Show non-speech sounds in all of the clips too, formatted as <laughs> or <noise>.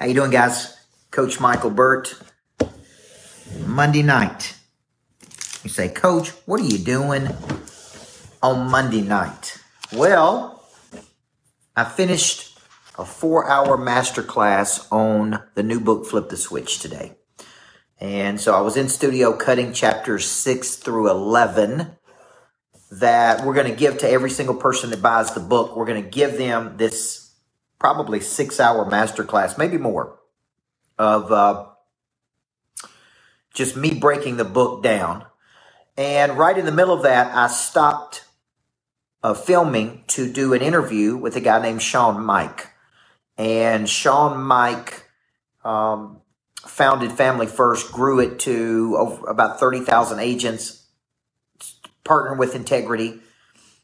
How you doing, guys? Coach Michael Burt. Monday night. You say, Coach, what are you doing on Monday night? Well, I finished a four-hour masterclass on the new book, Flip the Switch, today. And so I was in studio cutting chapters six through 11 that we're going to give to every single person that buys the book. We're going to give them this probably six hour masterclass, maybe more, of uh, just me breaking the book down. And right in the middle of that, I stopped uh, filming to do an interview with a guy named Sean Mike. And Sean Mike um, founded Family First, grew it to over about 30,000 agents partnered with integrity.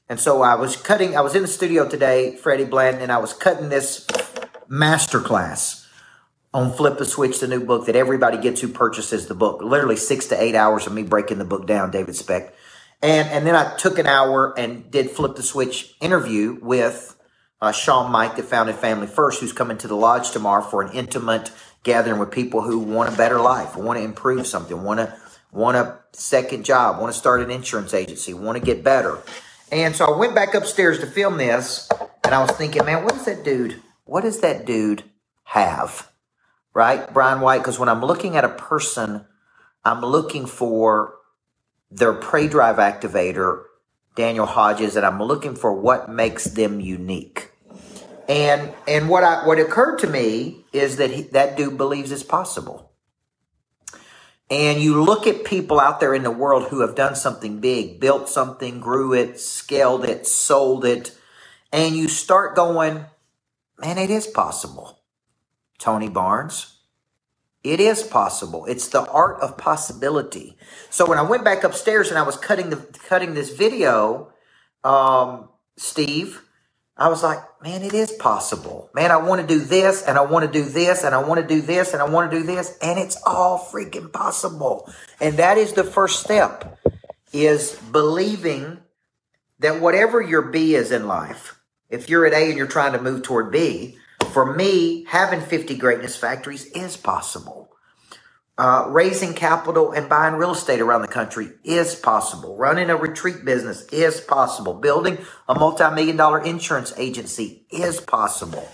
And so I was cutting, I was in the studio today, Freddie Blanton, and I was cutting this masterclass on Flip the Switch, the new book that everybody gets who purchases the book. Literally six to eight hours of me breaking the book down, David Speck. And, and then I took an hour and did Flip the Switch interview with uh, Sean Mike that founded Family First, who's coming to the lodge tomorrow for an intimate gathering with people who want a better life, want to improve something, want to want a second job, want to start an insurance agency, want to get better. And so I went back upstairs to film this, and I was thinking, man, what does that dude, what does that dude have? Right? Brian White, because when I'm looking at a person, I'm looking for their prey drive activator, Daniel Hodges, and I'm looking for what makes them unique. And and what I what occurred to me is that he, that dude believes it's possible and you look at people out there in the world who have done something big, built something, grew it, scaled it, sold it, and you start going, man, it is possible. Tony Barnes, it is possible. It's the art of possibility. So when I went back upstairs and I was cutting the cutting this video, um, Steve, I was like, man, it is possible. Man, I want to do this and I want to do this and I want to do this and I want to do this and it's all freaking possible. And that is the first step is believing that whatever your B is in life, if you're at A and you're trying to move toward B, for me, having 50 greatness factories is possible. Uh, raising capital and buying real estate around the country is possible. Running a retreat business is possible. Building a multi-million dollar insurance agency is possible.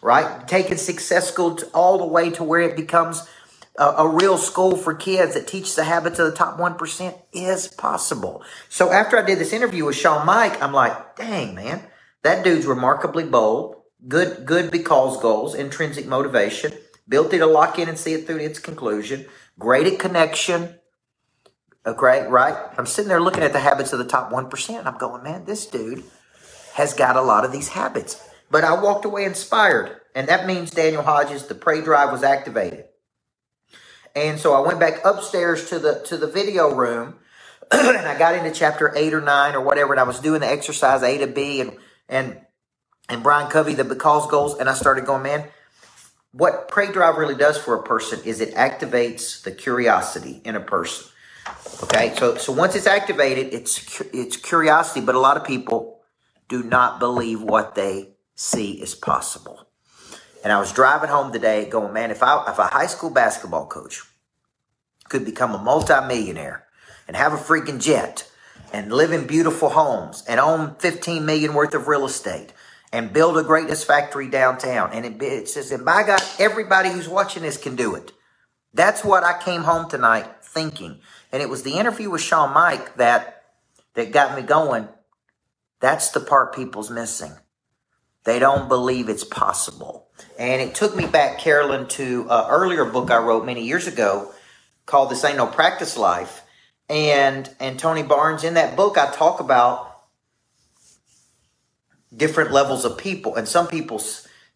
Right? Taking success school all the way to where it becomes a, a real school for kids that teaches the habits of the top 1% is possible. So after I did this interview with Sean Mike, I'm like, dang, man, that dude's remarkably bold. Good, good because goals, intrinsic motivation ability to lock in and see it through to its conclusion, great at connection. Okay, right? I'm sitting there looking at the habits of the top 1%. And I'm going, man, this dude has got a lot of these habits. But I walked away inspired. And that means Daniel Hodges, the prey drive was activated. And so I went back upstairs to the to the video room <clears throat> and I got into chapter eight or nine or whatever, and I was doing the exercise A to B and and and Brian Covey, the because goals, and I started going, man, what Prey Drive really does for a person is it activates the curiosity in a person. Okay, so so once it's activated, it's it's curiosity, but a lot of people do not believe what they see is possible. And I was driving home today, going, man, if I if a high school basketball coach could become a multimillionaire and have a freaking jet and live in beautiful homes and own 15 million worth of real estate and build a greatness factory downtown. And it, it says, and by God, everybody who's watching this can do it. That's what I came home tonight thinking. And it was the interview with Sean Mike that, that got me going. That's the part people's missing. They don't believe it's possible. And it took me back, Carolyn, to an earlier book I wrote many years ago called This Ain't No Practice Life. And, and Tony Barnes, in that book, I talk about different levels of people. And some people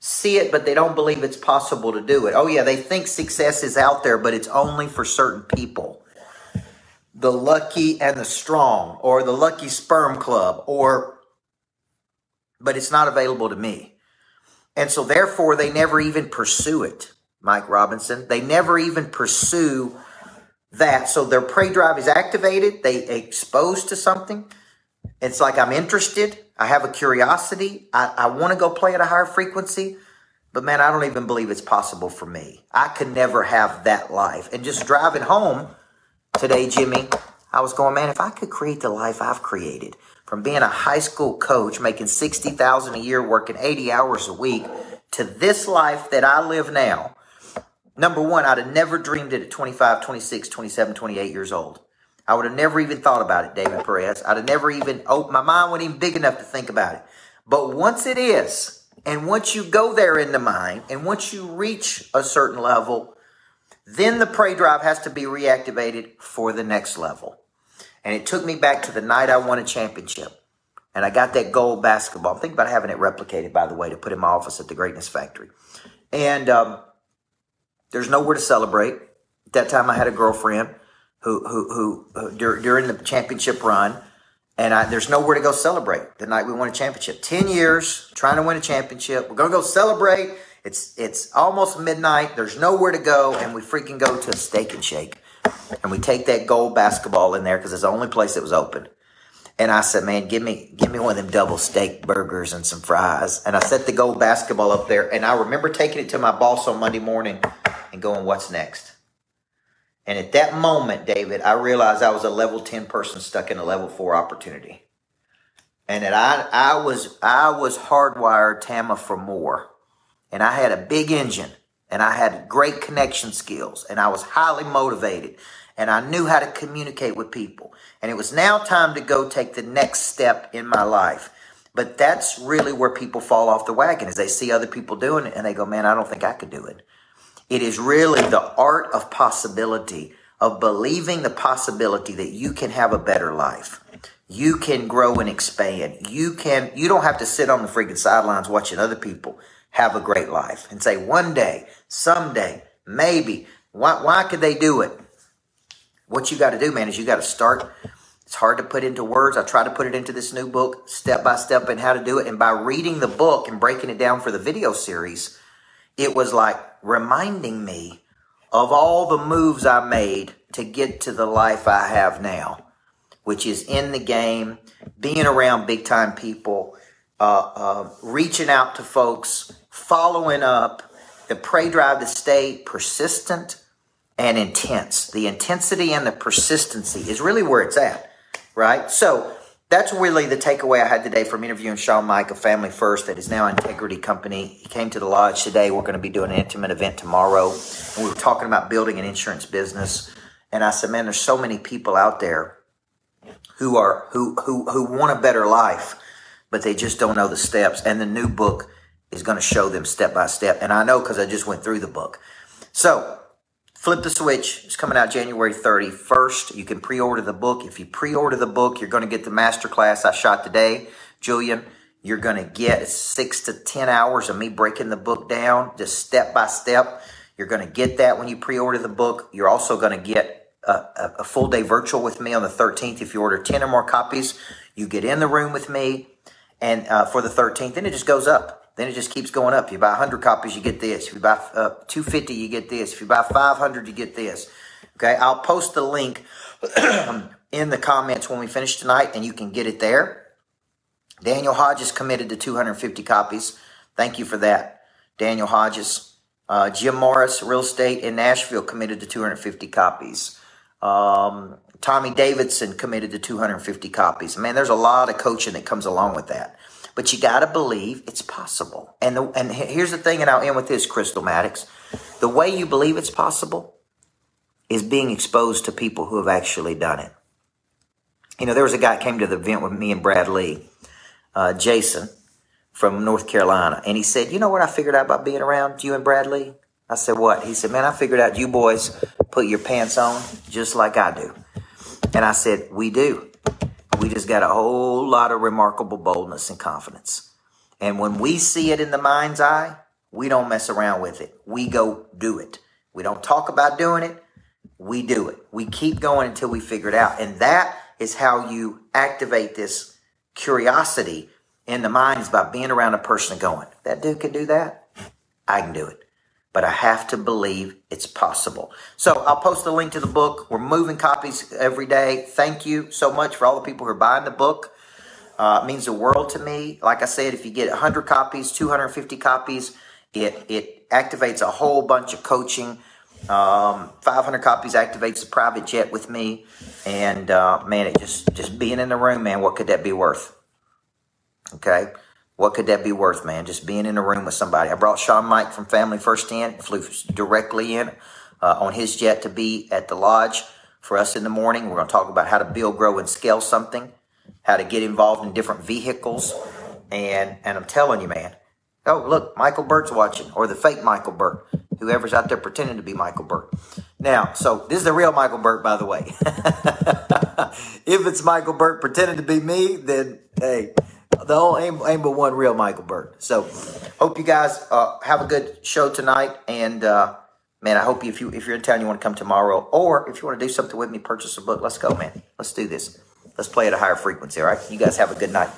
see it, but they don't believe it's possible to do it. Oh, yeah, they think success is out there, but it's only for certain people. The lucky and the strong, or the lucky sperm club, or, but it's not available to me. And so, therefore, they never even pursue it, Mike Robinson. They never even pursue that. So, their prey drive is activated, they exposed to something. It's like I'm interested I have a curiosity. I, I want to go play at a higher frequency, But man, I don't even believe it's possible for me. I could never have that life. And just driving home today, Jimmy, I was going, man, if I could create the life I've created from being a high school coach, making 60,000 a year, working 80 hours a week to this life that I live now, number one, I'd have never dreamed it at 25, 26, 27, 28 years old. I would have never even thought about it, David Perez. I'd have never even opened my mind wasn't even big enough to think about it. But once it is, and once you go there in the mind, and once you reach a certain level, then the prey drive has to be reactivated for the next level. And it took me back to the night I won a championship. And I got that gold basketball. I'm thinking about having it replicated, by the way, to put in my office at the Greatness Factory. And um, there's nowhere to celebrate. At that time, I had a girlfriend who, who, who, who during the championship run, and I, there's nowhere to go celebrate the night we won a championship. 10 years trying to win a championship. We're to go celebrate. It's, it's almost midnight. There's nowhere to go. And we freaking go to a steak and shake. And we take that gold basketball in there because it's the only place that was open. And I said, man, give me, give me one of them double steak burgers and some fries. And I set the gold basketball up there. And I remember taking it to my boss on Monday morning and going, what's next? And at that moment, David, I realized I was a level 10 person stuck in a level four opportunity. And that I, I was, I was hardwired Tama for more. And I had a big engine and I had great connection skills and I was highly motivated and I knew how to communicate with people. And it was now time to go take the next step in my life. But that's really where people fall off the wagon is they see other people doing it and they go, man, I don't think I could do it. It is really the art of possibility, of believing the possibility that you can have a better life. You can grow and expand. You can, you don't have to sit on the freaking sidelines watching other people have a great life and say, one day, someday, maybe. Why, why could they do it? What you got to do, man, is you got to start. It's hard to put into words. I try to put it into this new book, step by step, and how to do it. And by reading the book and breaking it down for the video series, it was like reminding me of all the moves I made to get to the life I have now, which is in the game, being around big time people, uh, uh, reaching out to folks, following up, the prey drive to stay persistent and intense. The intensity and the persistency is really where it's at, right? So that's really the takeaway I had today from interviewing Sean Mike of Family First that is now Integrity Company. He came to the lodge today. We're going to be doing an intimate event tomorrow. And we were talking about building an insurance business. And I said, man, there's so many people out there who are who who who want a better life, but they just don't know the steps. And the new book is going to show them step by step. And I know because I just went through the book. So Flip the Switch is coming out January 31st. You can pre order the book. If you pre order the book, you're going to get the masterclass I shot today. Julian, you're going to get six to 10 hours of me breaking the book down just step by step. You're going to get that when you pre order the book. You're also going to get a, a, a, full day virtual with me on the 13th. If you order 10 or more copies, you get in the room with me and uh, for the 13th, and it just goes up. Then it just keeps going up. You buy 100 copies, you get this. If you buy uh, 250, you get this. If you buy 500, you get this. Okay, I'll post the link <clears throat> in the comments when we finish tonight, and you can get it there. Daniel Hodges committed to 250 copies. Thank you for that, Daniel Hodges. Uh, Jim Morris, real estate in Nashville, committed to 250 copies. Um, Tommy Davidson committed to 250 copies. Man, there's a lot of coaching that comes along with that. But you got to believe it's possible. And the, and here's the thing, and I'll end with this, Crystal Maddox. The way you believe it's possible is being exposed to people who have actually done it. You know, there was a guy came to the event with me and Brad Lee, uh, Jason from North Carolina, and he said, "You know what I figured out about being around you and Brad Lee?" I said, "What?" He said, "Man, I figured out you boys put your pants on just like I do." And I said, "We do." Just got a whole lot of remarkable boldness and confidence. And when we see it in the mind's eye, we don't mess around with it. We go do it. We don't talk about doing it. We do it. We keep going until we figure it out. And that is how you activate this curiosity in the mind is by being around a person going, that dude can do that. I can do it but I have to believe it's possible. So I'll post the link to the book. We're moving copies every day. Thank you so much for all the people who are buying the book. Uh, it means the world to me. Like I said, if you get 100 copies, 250 copies, It it activates a whole bunch of coaching. Um, 500 copies activates the private jet with me, and uh, man, it just just being in the room, man. What could that be worth? Okay, what could that be worth, man? Just being in a room with somebody. I brought Sean Mike from Family First In, flew directly in uh, on his jet to be at the lodge for us in the morning. We're going to talk about how to build, grow, and scale something, how to get involved in different vehicles, and and I'm telling you, man. Oh, look, Michael Burt's watching, or the fake Michael Burt, whoever's out there pretending to be Michael Burt. Now, so this is the real Michael Burt, by the way. <laughs> if it's Michael Burt pretending to be me, then hey, the only aim, aim but one real Michael Burt. So, hope you guys uh, have a good show tonight, and uh, man, I hope you, if you if you're in town, you want to come tomorrow, or if you want to do something with me, purchase a book. Let's go, man. Let's do this. Let's play at a higher frequency. All right, you guys have a good night.